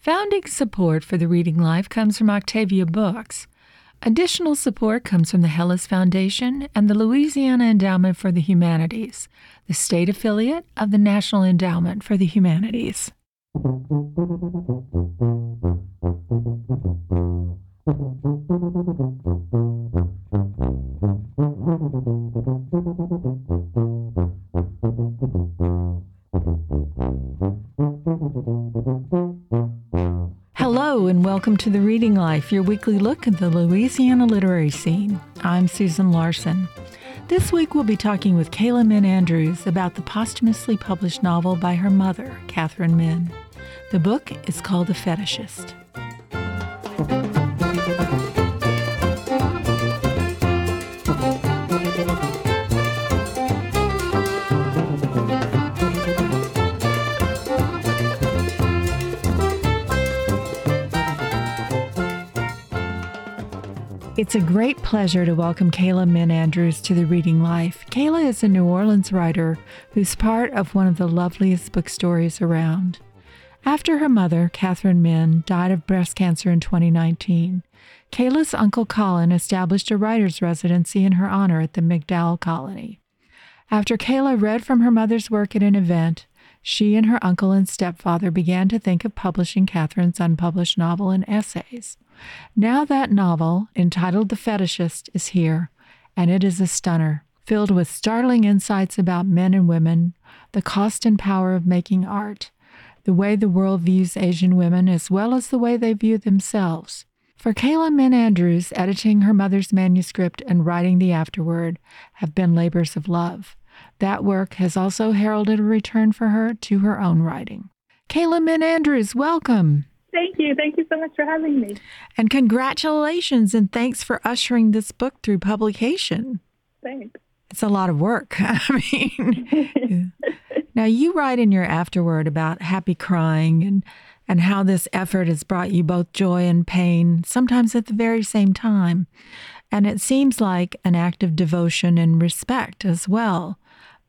Founding support for the Reading Life comes from Octavia Books. Additional support comes from the Helis Foundation and the Louisiana Endowment for the Humanities, the state affiliate of the National Endowment for the Humanities. Hello, and welcome to The Reading Life, your weekly look at the Louisiana literary scene. I'm Susan Larson. This week we'll be talking with Kayla Min Andrews about the posthumously published novel by her mother, Katherine Min. The book is called The Fetishist. It's a great pleasure to welcome Kayla Min Andrews to the Reading Life. Kayla is a New Orleans writer who's part of one of the loveliest book stories around. After her mother, Katherine Min, died of breast cancer in 2019, Kayla's uncle Colin established a writer's residency in her honor at the MacDowell Colony. After Kayla read from her mother's work at an event, she and her uncle and stepfather began to think of publishing Katherine's unpublished novel and essays. Now that novel, entitled The Fetishist, is here, and it is a stunner, filled with startling insights about men and women, the cost and power of making art, the way the world views Asian women as well as the way they view themselves. For Kayla Min Andrews, editing her mother's manuscript and writing the afterword have been labors of love. That work has also heralded a return for her to her own writing. Kayla Min Andrews, welcome. Thank you. Thank you so much for having me. And congratulations and thanks for ushering this book through publication. Thanks. It's a lot of work. I mean, now you write in your afterword about happy crying and and how this effort has brought you both joy and pain, sometimes at the very same time. And it seems like an act of devotion and respect as well.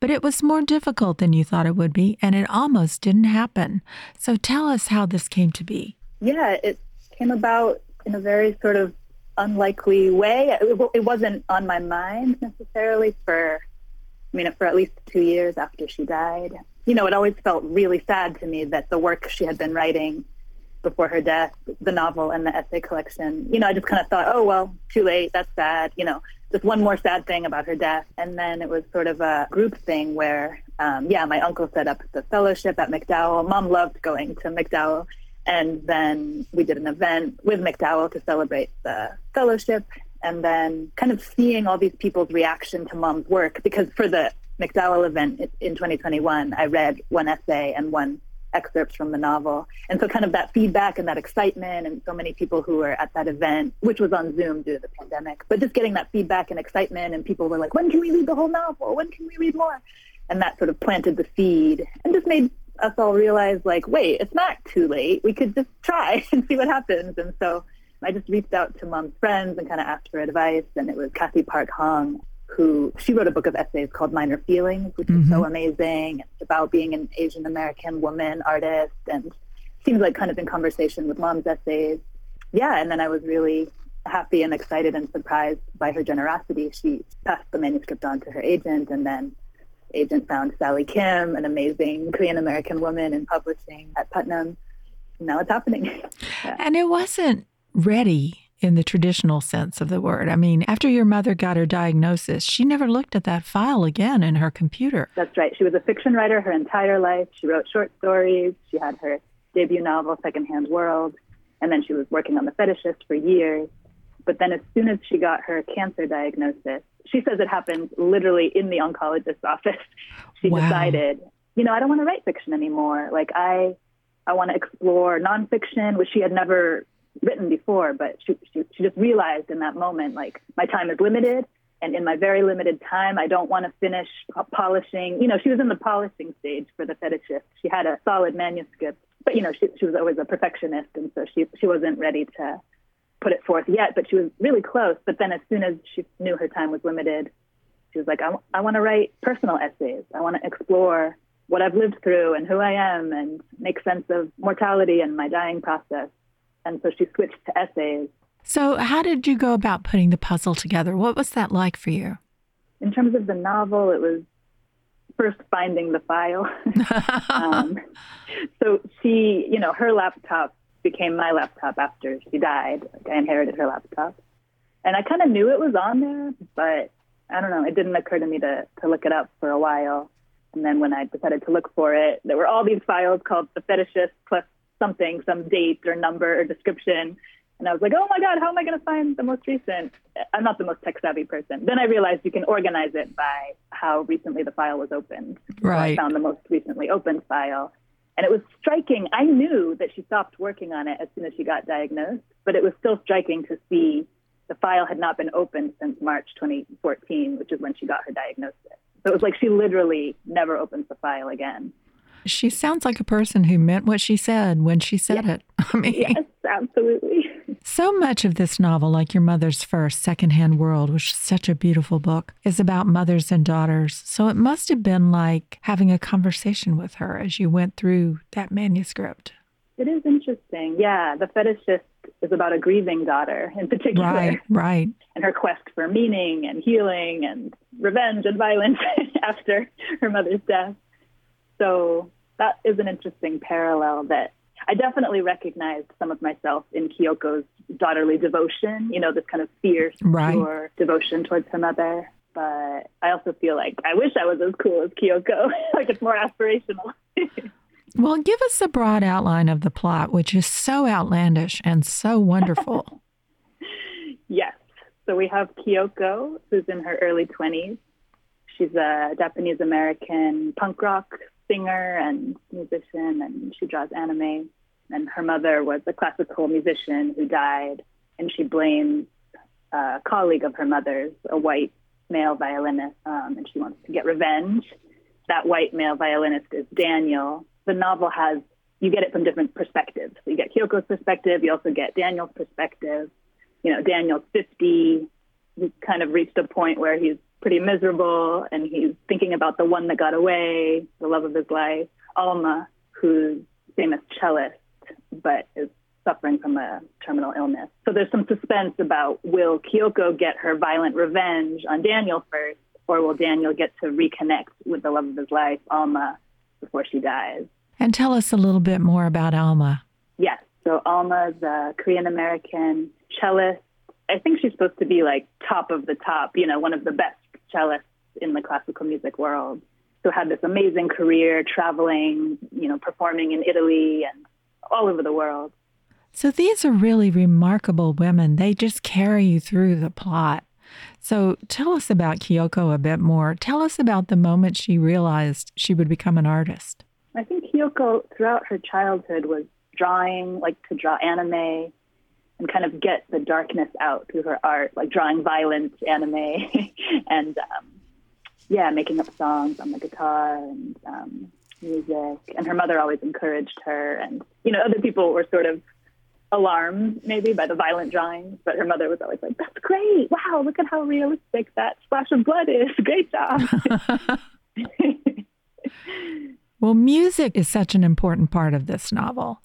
But it was more difficult than you thought it would be, and it almost didn't happen. So tell us how this came to be. Yeah, it came about in a very sort of unlikely way. It wasn't on my mind necessarily for, I mean, for at least two years after she died. You know, it always felt really sad to me that the work she had been writing before her death, the novel and the essay collection, you know, I just kind of thought, oh, well, too late. That's sad. You know, just one more sad thing about her death. And then it was sort of a group thing where, um, yeah, my uncle set up the fellowship at MacDowell. Mom loved going to MacDowell. And then we did an event with MacDowell to celebrate the fellowship. And then kind of seeing all these people's reaction to mom's work, because for the MacDowell event in 2021, I read one essay and one excerpt from the novel. And so kind of that feedback and that excitement and so many people who were at that event, which was on Zoom due to the pandemic, but just getting that feedback and excitement and people were like, when can we read the whole novel? When can we read more? And that sort of planted the seed and just made us all realize like, wait, it's not too late. We could just try and see what happens. And so I just reached out to mom's friends and kind of asked for advice. And it was Cathy Park Hong, who she wrote a book of essays called Minor Feelings, which mm-hmm. is so mm-hmm. amazing. It's about being an Asian American woman artist and seems like kind of in conversation with mom's essays. Yeah, and then I was really happy and excited and surprised by her generosity. She passed the manuscript on to her agent and then agent found Sally Kim, an amazing Korean American woman in publishing at Putnam. Now it's happening. yeah. And it wasn't ready in the traditional sense of the word. I mean, after your mother got her diagnosis, she never looked at that file again in her computer. That's right. She was a fiction writer her entire life. She wrote short stories. She had her debut novel, Secondhand World, and then she was working on The Fetishist for years. But then as soon as she got her cancer diagnosis, she says it happened literally in the oncologist's office. She wow. decided, you know, I don't want to write fiction anymore. Like I, I want to explore nonfiction, which she had never written before. But she, she, she just realized in that moment, like my time is limited, and in my very limited time, I don't want to finish polishing. You know, she was in the polishing stage for the fetishist. She had a solid manuscript, but you know, she, she was always a perfectionist, and so she she wasn't ready to put it forth yet, but she was really close. But then as soon as she knew her time was limited, she was like, I, want to write personal essays. I want to explore what I've lived through and who I am and make sense of mortality and my dying process. And so she switched to essays. So, how did you go about putting the puzzle together? What was that like for you? In terms of the novel, it was first finding the file. um, so she, you know, her laptop became my laptop after she died. Like I inherited her laptop. And I kind of knew it was on there, but I don't know, it didn't occur to me to, to look it up for a while. And then when I decided to look for it, there were all these files called the fetishist plus something, some date or number or description. And I was like, oh my God, how am I going to find the most recent? I'm not the most tech savvy person. Then I realized you can organize it by how recently the file was opened. Right. So I found the most recently opened file. And it was striking. I knew that she stopped working on it as soon as she got diagnosed, but it was still striking to see the file had not been opened since March 2014, which is when she got her diagnosis. So it was like she literally never opens the file again. She sounds like a person who meant what she said when she said yes. it. I mean, yes, absolutely. So much of this novel, like your mother's first, Secondhand World, which is such a beautiful book, is about mothers and daughters. So it must have been like having a conversation with her as you went through that manuscript. It is interesting. Yeah, The Fetishist is about a grieving daughter in particular. Right, right. And her quest for meaning and healing and revenge and violence after her mother's death. So that is an interesting parallel that I definitely recognized some of myself in Kyoko's daughterly devotion, you know, this kind of fierce, right. pure devotion towards her mother. But I also feel like I wish I was as cool as Kyoko. like it's more aspirational. well, give us a broad outline of the plot, which is so outlandish and so wonderful. yes. So we have Kyoko, who's in her early 20s. She's a Japanese American punk rock singer and musician, and she draws anime. And her mother was a classical musician who died, and she blames a colleague of her mother's, a white male violinist, um, and she wants to get revenge. That white male violinist is Daniel. The novel has you get it from different perspectives. So you get Kyoko's perspective, you also get Daniel's perspective. You know, Daniel's 50. He's kind of reached a point where he's pretty miserable and he's thinking about the one that got away, the love of his life, Alma, who's famous cellist, but is suffering from a terminal illness. So there's some suspense about will Kyoko get her violent revenge on Daniel first, or will Daniel get to reconnect with the love of his life, Alma, before she dies? And tell us a little bit more about Alma. Yes. So Alma's a Korean American cellist. I think she's supposed to be like top of the top, you know, one of the best cellists in the classical music world. So had this amazing career traveling, you know, performing in Italy and all over the world. So these are really remarkable women. They just carry you through the plot. So tell us about Kyoko a bit more. Tell us about the moment she realized she would become an artist. I think Kyoko, throughout her childhood, was drawing, like to draw anime and kind of get the darkness out through her art, like drawing violent anime and um, yeah, making up songs on the guitar and um, music. And her mother always encouraged her, and you know, other people were sort of alarmed maybe by the violent drawings, but her mother was always like, "That's great! Wow, look at how realistic that splash of blood is! Great job!" Well, music is such an important part of this novel.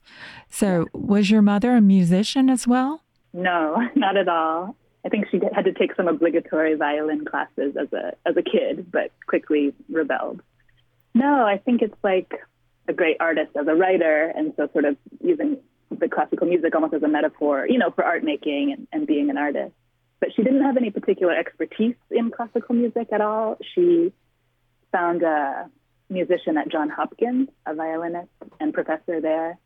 So, was your mother a musician as well? No, not at all. I think she had to take some obligatory violin classes as a as a kid, but quickly rebelled. No, I think it's like a great artist as a writer, and so sort of using the classical music almost as a metaphor, you know, for art making and, and being an artist. But she didn't have any particular expertise in classical music at all. She found a musician at John Hopkins, a violinist and professor there,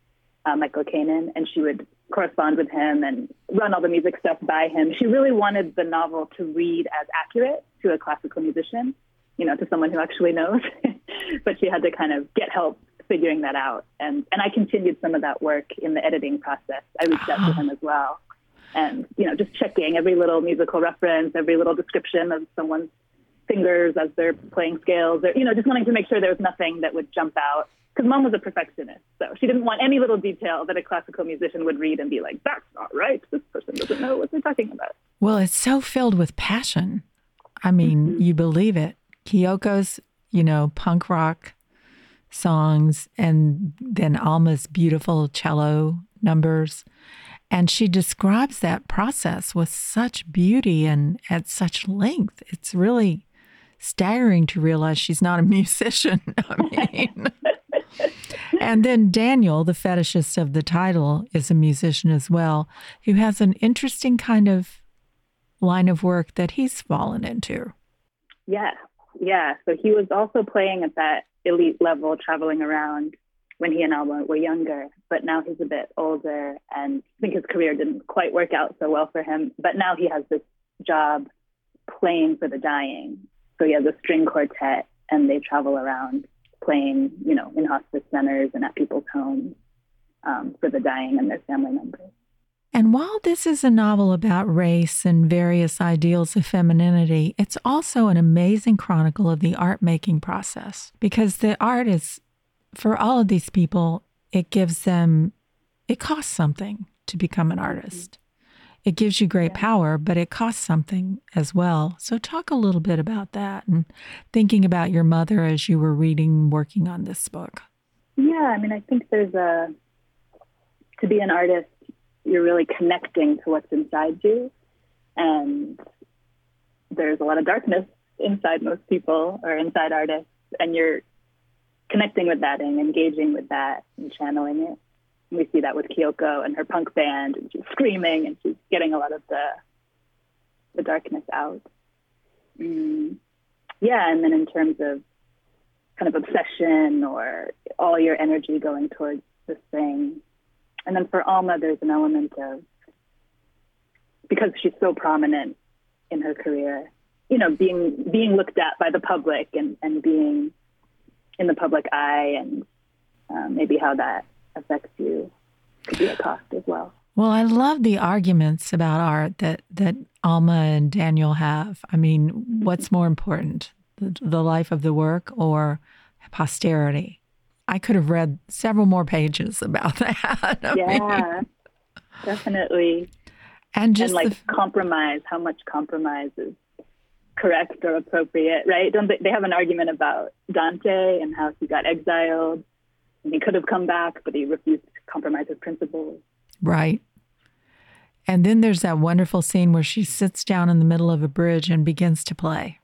uh, Michael Kanin, and she would correspond with him and run all the music stuff by him. She really wanted the novel to read as accurate to a classical musician, you know, to someone who actually knows. but she had to kind of get help figuring that out. And and I continued some of that work in the editing process. I reached out to him as well. And, you know, just checking every little musical reference, every little description of someone's fingers as they're playing scales, or you know, just wanting to make sure there was nothing that would jump out. Because mom was a perfectionist, so she didn't want any little detail that a classical musician would read and be like, "That's not right. This person doesn't know what they're talking about." Well, it's so filled with passion. I mean, mm-hmm. you believe it. Kyoko's, you know, punk rock songs and then Alma's beautiful cello numbers. And she describes that process with such beauty and at such length. It's really staggering to realize she's not a musician. I mean, and then Daniel, the fetishist of the title, is a musician as well, who has an interesting kind of line of work that he's fallen into. Yeah, yeah. So he was also playing at that elite level, traveling around when he and Alma were younger, but now he's a bit older and I think his career didn't quite work out so well for him. But now he has this job playing for the dying. So he has a string quartet and they travel around playing, you know, in hospice centers and at people's homes um, for the dying and their family members. And while this is a novel about race and various ideals of femininity, it's also an amazing chronicle of the art making process because the art is for all of these people, it gives them, it costs something to become an artist. It gives you great power, but it costs something as well. So, talk a little bit about that and thinking about your mother as you were reading, working on this book. Yeah, I mean, I think there's a, to be an artist, you're really connecting to what's inside you. And there's a lot of darkness inside most people or inside artists. And you're connecting with that and engaging with that and channeling it. We see that with Kyoko and her punk band, and she's screaming and she's getting a lot of the the darkness out. Mm. Yeah, and then in terms of kind of obsession or all your energy going towards this thing, and then for Alma, there's an element of because she's so prominent in her career, you know, being being looked at by the public and and being in the public eye and um, maybe how that affects you could be a cost as well. Well, I love the arguments about art that that Alma and Daniel have. I mean, what's more important, the, the life of the work or posterity? I could have read several more pages about that. yeah, mean, definitely. And just and like the, compromise, how much compromise is correct or appropriate, right? Don't they, they have an argument about Dante and how he got exiled and he could have come back, but he refused to compromise his principles. Right. And then there's that wonderful scene where she sits down in the middle of a bridge and begins to play.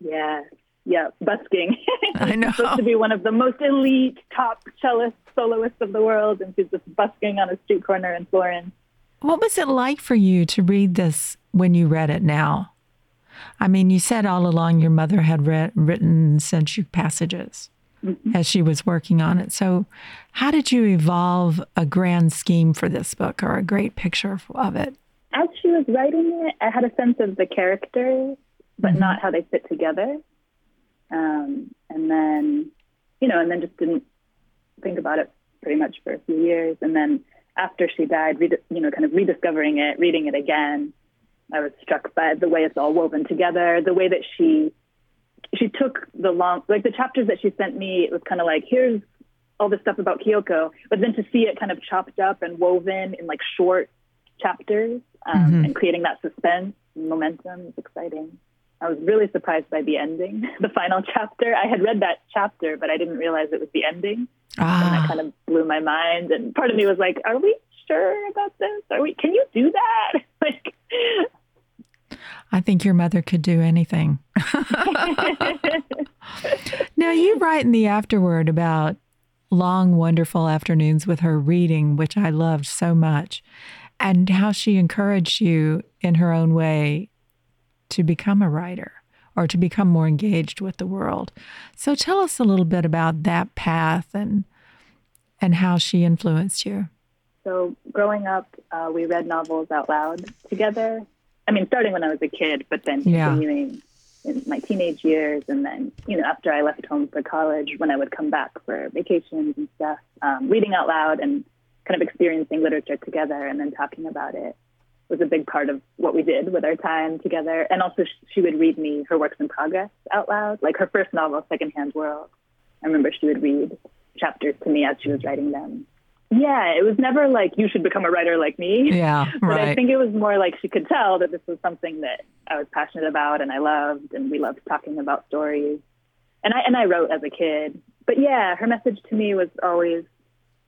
Yeah, yeah, busking. I know. She's supposed to be one of the most elite top cellist soloists of the world, and she's just busking on a street corner in Florence. What was it like for you to read this when you read it now? I mean, you said all along your mother had read, written and sent you passages mm-hmm. as she was working on it. So, how did you evolve a grand scheme for this book or a great picture of it? As she was writing it, I had a sense of the characters, but mm-hmm. not how they fit together. Um, and then, you know, and then just didn't think about it pretty much for a few years. And then after she died, you know, kind of rediscovering it, reading it again, I was struck by the way it's all woven together, the way that she she took the long like the chapters that she sent me. It was kind of like here's all this stuff about Kyoko, but then to see it kind of chopped up and woven in like short chapters um, mm-hmm. and creating that suspense and momentum is exciting. I was really surprised by the ending, the final chapter. I had read that chapter, but I didn't realize it was the ending. Ah. And that kind of blew my mind. And part of me was like, are we sure about this? Are we, can you do that? like, I think your mother could do anything. now, you write in the afterword about long, wonderful afternoons with her reading, which I loved so much, and how she encouraged you in her own way to become a writer or to become more engaged with the world. So tell us a little bit about that path and and how she influenced you. So growing up, uh, we read novels out loud together. I mean, starting when I was a kid, but then yeah. continuing in my teenage years, and then you know after I left home for college, when I would come back for vacations and stuff, um, reading out loud and kind of experiencing literature together, and then talking about it was a big part of what we did with our time together. And also, she would read me her works in progress out loud, like her first novel, Secondhand World. I remember she would read chapters to me as she was writing them. Yeah, it was never like you should become a writer like me. Yeah, but right. I think it was more like she could tell that this was something that I was passionate about and I loved, and we loved talking about stories. And I and I wrote as a kid, but yeah, her message to me was always,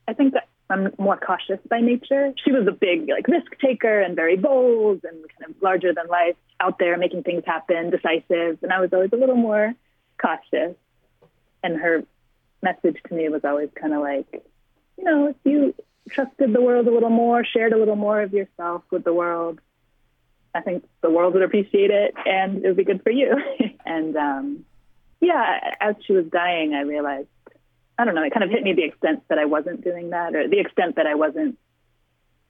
I think that I'm more cautious by nature. She was a big like risk taker and very bold and kind of larger than life, out there making things happen, decisive, and I was always a little more cautious. And her message to me was always kind of like, you know, if you trusted the world a little more, shared a little more of yourself with the world, I think the world would appreciate it and it would be good for you. and um, yeah, as she was dying, I realized, I don't know, it kind of hit me the extent that I wasn't doing that or the extent that I wasn't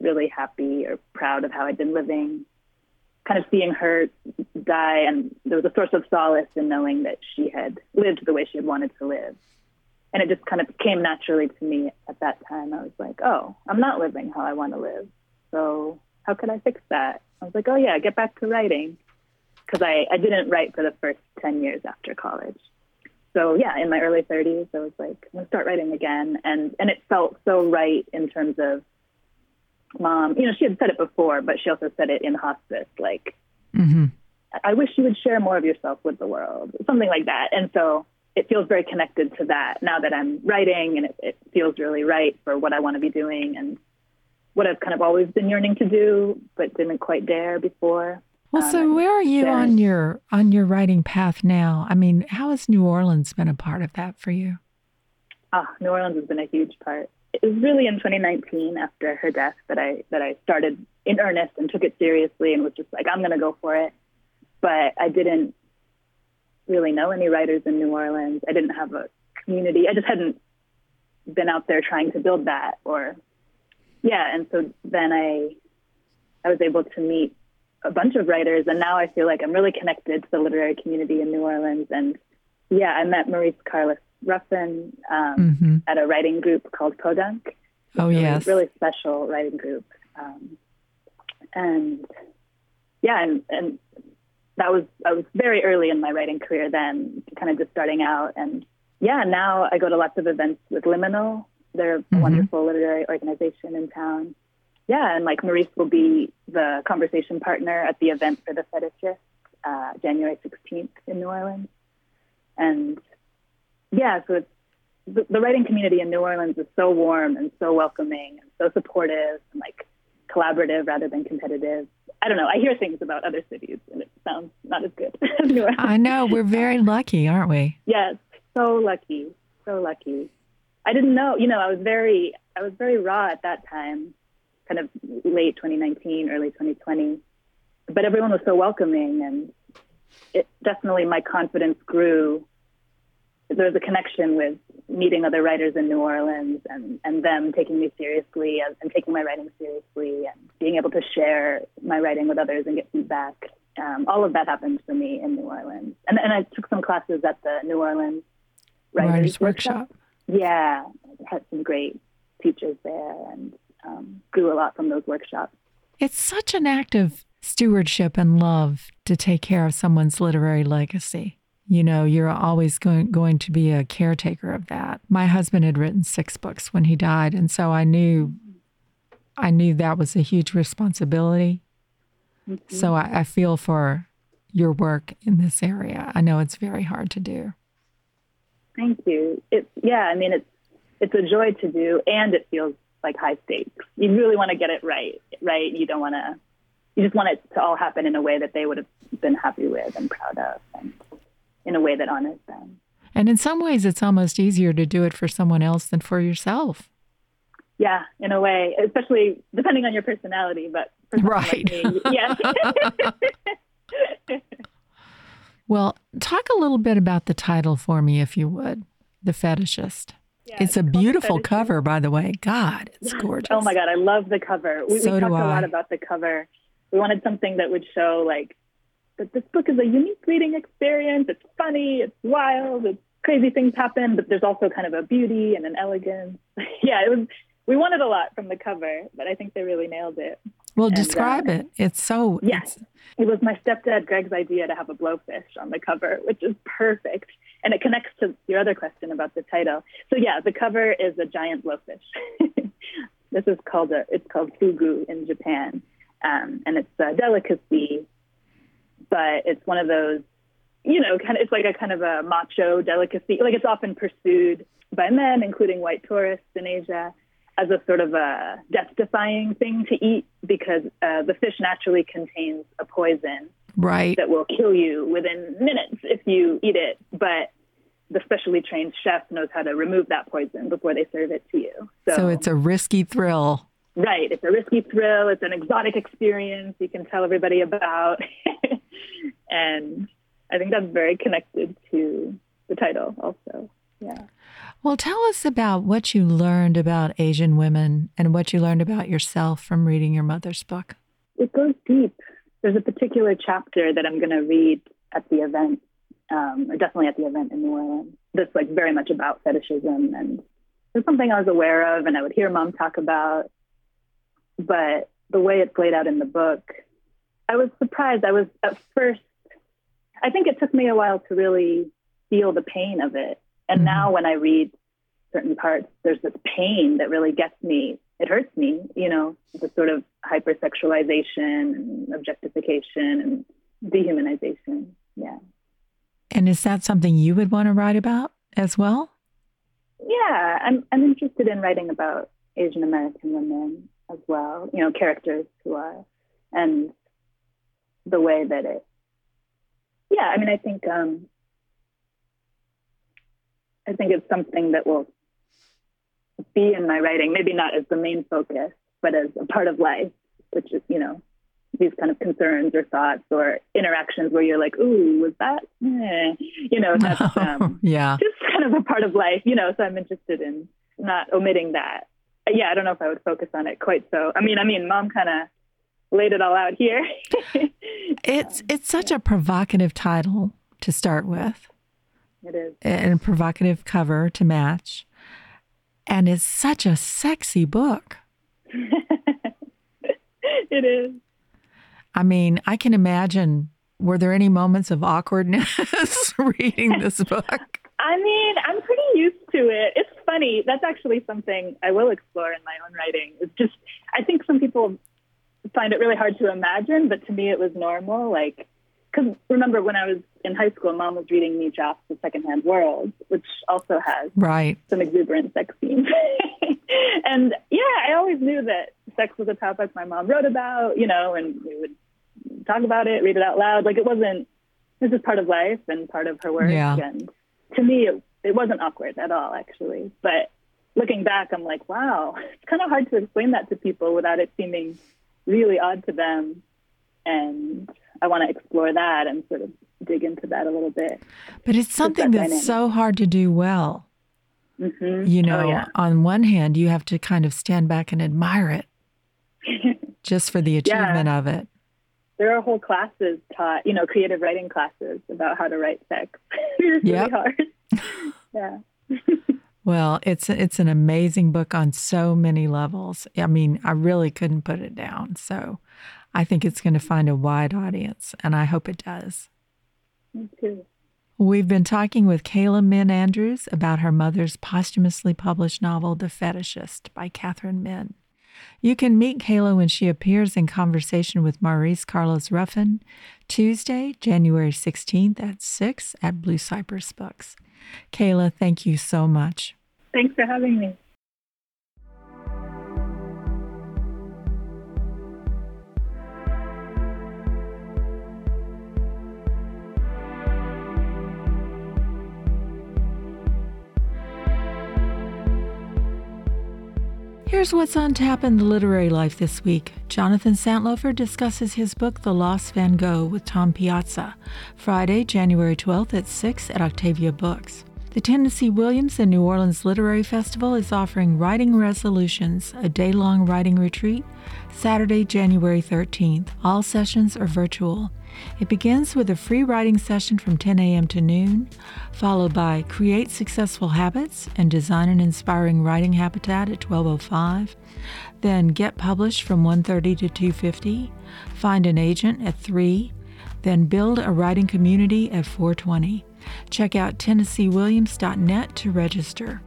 really happy or proud of how I'd been living. Kind of seeing her die, and there was a source of solace in knowing that she had lived the way she had wanted to live. And it just kind of came naturally to me at that time. I was like, oh, I'm not living how I want to live. So how could I fix that? I was like, oh, yeah, get back to writing because I, I didn't write for the first 10 years after college. So yeah, in my early 30s, I was like, I'm gonna start writing again, and and it felt so right in terms of mom. You know, she had said it before, but she also said it in hospice, like, mm-hmm. I wish you would share more of yourself with the world, something like that. And so it feels very connected to that now that I'm writing, and it, it feels really right for what I want to be doing and what I've kind of always been yearning to do, but didn't quite dare before. Well, so um, where are you on your on your writing path now? I mean, how has New Orleans been a part of that for you? Ah, oh, New Orleans has been a huge part. It was really in 2019 after her death that I that I started in earnest and took it seriously and was just like, I'm going to go for it. But I didn't really know any writers in New Orleans. I didn't have a community. I just hadn't been out there trying to build that or yeah, and so then I I was able to meet a bunch of writers, and now I feel like I'm really connected to the literary community in New Orleans. And yeah, I met Maurice Carlos Ruffin um, mm-hmm. at a writing group called Podunk. Oh really, yes, really special writing group. Um, and yeah, and and that was I was very early in my writing career then, kind of just starting out. And yeah, now I go to lots of events with Liminal. They're a mm-hmm. wonderful literary organization in town yeah, and like Maurice will be the conversation partner at the event for the fetishist, uh, January 16th in New Orleans. And yeah, so it's, the, the writing community in New Orleans is so warm and so welcoming and so supportive and like collaborative rather than competitive. I don't know. I hear things about other cities and it sounds not as good as New Orleans. I know. We're very lucky, aren't we? Yes, so lucky. So lucky. I didn't know, you know, I was very I was very raw at that time kind of late 2019, early 2020. But everyone was so welcoming, and it definitely my confidence grew. There was a connection with meeting other writers in New Orleans and, and them taking me seriously and, and taking my writing seriously and being able to share my writing with others and get feedback. Um, all of that happened for me in New Orleans. And, and I took some classes at the New Orleans Writers, Writers Workshop. Workshop. Yeah, had some great teachers there and um, grew a lot from those workshops. It's such an act of stewardship and love to take care of someone's literary legacy. You know, you're always going, going to be a caretaker of that. My husband had written six books when he died, and so I knew I knew that was a huge responsibility. Mm-hmm. So I, I feel for your work in this area. I know it's very hard to do. Thank you. It's yeah, I mean it's it's a joy to do and it feels like high stakes. You really want to get it right, right? You don't want to, you just want it to all happen in a way that they would have been happy with and proud of, and in a way that honors them. And in some ways, it's almost easier to do it for someone else than for yourself. Yeah, in a way, especially depending on your personality, but right. Like yes. well, talk a little bit about the title for me, if you would The Fetishist. Yeah, it's, a beautiful cover, by the way. God, it's gorgeous. Oh my God, I love the cover. We, so we talked a lot about the cover. We wanted something that would show like that this book is a unique reading experience. It's funny, it's wild, it's crazy things happen, but there's also kind of a beauty and an elegance. yeah, it was. We wanted a lot from the cover, but I think they really nailed it. Well, and, describe uh, it. It's so. Yes, it was my stepdad Greg's idea to have a blowfish on the cover, which is perfect and it connects to your other question about the title. So yeah, the cover is a giant blowfish. this is called a it's called fugu in Japan, um, and it's a delicacy, but it's one of those you know, kind of it's like a kind of a macho delicacy. Like it's often pursued by men, including white tourists in Asia, as a sort of a death-defying thing to eat because uh, the fish naturally contains a poison right that will kill you within minutes if you eat it. But the specially trained chef knows how to remove that poison before they serve it to you. So, so it's a risky thrill. Right. It's a risky thrill. It's an exotic experience you can tell everybody about. and I think that's very connected to the title also. Yeah. Well, tell us about what you learned about Asian women and what you learned about yourself from reading your mother's book. It goes deep. There's a particular chapter that I'm going to read at the event, um, or definitely at the event in New Orleans, that's like very much about fetishism. And it's something I was aware of and I would hear mom talk about. But the way it's laid out in the book, I was surprised. I was at first, I think it took me a while to really feel the pain of it and mm-hmm. now when I read certain parts, there's this pain that really gets me. It hurts me, you know, the sort of hypersexualization and objectification and dehumanization. Yeah. And is that something you would want to write about as well? Yeah, I'm I'm interested in writing about Asian American women as well. You know, characters who are, and the way that it. Yeah, I mean, I think um, I think it's something that will be in my writing, maybe not as the main focus, but as a part of life, which is, you know, these kind of concerns or thoughts or interactions where you're like, ooh, was that? Eh. You know, that's um, yeah. just kind of a part of life, you know, so I'm interested in not omitting that. Yeah, I don't know if I would focus on it quite so. I mean, I mean, mom kind of laid it all out here. it's it's such a provocative title to start with. It is. And a provocative cover to match. And it's such a sexy book. it is. I mean, I can imagine. Were there any moments of awkwardness reading this book? I mean, I'm pretty used to it. It's funny. That's actually something I will explore in my own writing. It's just, I think some people find it really hard to imagine, but to me, it was normal. Like, because remember when I was in high school, mom was reading me Jaff's The Secondhand World, which also has right. some exuberant sex scenes. and yeah, I always knew that sex was a topic my mom wrote about, you know, and we would talk about it, read it out loud. Like it wasn't, this is part of life and part of her work. Yeah. And to me, it, it wasn't awkward at all, actually. But looking back, I'm like, wow, it's kind of hard to explain that to people without it seeming really odd to them. And I want to explore that and sort of dig into that a little bit. But it's something that that's dynamic. so hard to do well. Mm-hmm. You know, oh, yeah. on one hand, you have to kind of stand back and admire it just for the achievement yeah. of it. There are whole classes taught, you know, creative writing classes about how to write sex. it's really hard. yeah. Well, it's it's an amazing book on so many levels. I mean, I really couldn't put it down. So I think it's going to find a wide audience, and I hope it does. Me too. We've been talking with Kayla Min Andrews about her mother's posthumously published novel, The Fetishist by Katherine Min. You can meet Kayla when she appears in conversation with Maurice Carlos Ruffin Tuesday, January 16th at 6 at Blue Cypress Books. Kayla, thank you so much. Thanks for having me. Here's what's on tap in the literary life this week. Jonathan Santlofer discusses his book, The Lost Van Gogh, with Tom Piazza, Friday, January 12th at 6 at Octavia Books. The Tennessee Williams and New Orleans Literary Festival is offering Writing Resolutions, a day long writing retreat, Saturday, January 13th. All sessions are virtual. It begins with a free writing session from 10 a.m. to noon, followed by Create Successful Habits and Design an Inspiring Writing Habitat at 1205. Then Get Published from 1:30 to 2:50. Find an agent at 3. Then Build a Writing Community at 420. Check out TennesseeWilliams.net to register.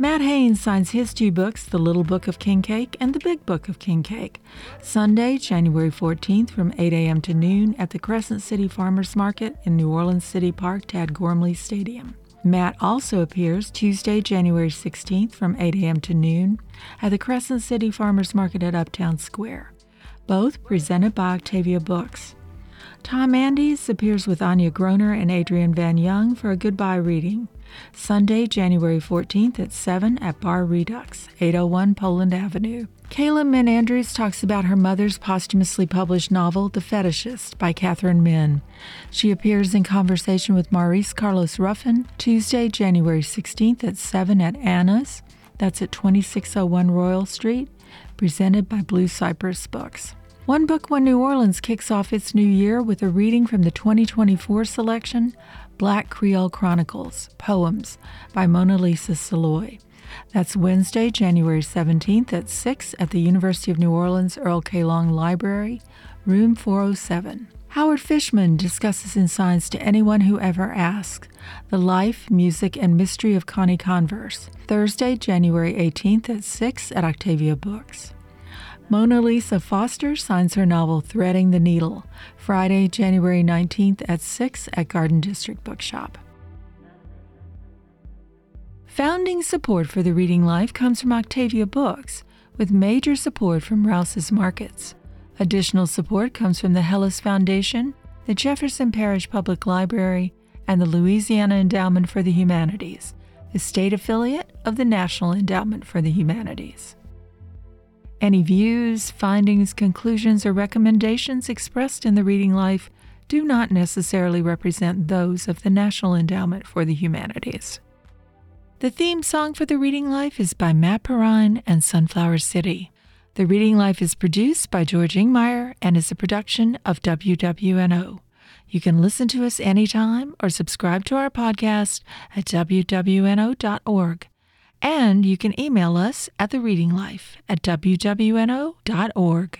Matt Haines signs his two books, The Little Book of King Cake and The Big Book of King Cake, Sunday, January 14th from 8 a.m. to noon at the Crescent City Farmers Market in New Orleans City Park, Tad Gormley Stadium. Matt also appears Tuesday, January 16th from 8 a.m. to noon at the Crescent City Farmers Market at Uptown Square, both presented by Octavia Books. Tom Andes appears with Anya Groner and Adrian Van Young for a goodbye reading. Sunday, January 14th at 7 at Bar Redux, 801 Poland Avenue. Kayla Min Andrews talks about her mother's posthumously published novel, The Fetishist, by Katherine Min. She appears in conversation with Maurice Carlos Ruffin Tuesday, January 16th at 7 at Anna's. That's at 2601 Royal Street, presented by Blue Cypress Books. One Book One New Orleans kicks off its new year with a reading from the 2024 selection, Black Creole Chronicles Poems by Mona Lisa Saloy. That's Wednesday, January 17th at 6 at the University of New Orleans Earl K. Long Library, room 407. Howard Fishman discusses in Signs to Anyone Who Ever Asks the life, music, and mystery of Connie Converse, Thursday, January 18th at 6 at Octavia Books. Mona Lisa Foster signs her novel Threading the Needle, Friday, January 19th at 6 at Garden District Bookshop. Founding support for the Reading Life comes from Octavia Books, with major support from Rouse's Markets. Additional support comes from the Helis Foundation, the Jefferson Parish Public Library, and the Louisiana Endowment for the Humanities, the state affiliate of the National Endowment for the Humanities. Any views, findings, conclusions, or recommendations expressed in the Reading Life do not necessarily represent those of the National Endowment for the Humanities. The theme song for the Reading Life is by Matt Perrine and Sunflower City. The Reading Life is produced by George Ingmire and is a production of WWNO. You can listen to us anytime or subscribe to our podcast at WWNO.org. And you can email us at the Reading Life at wwno.org.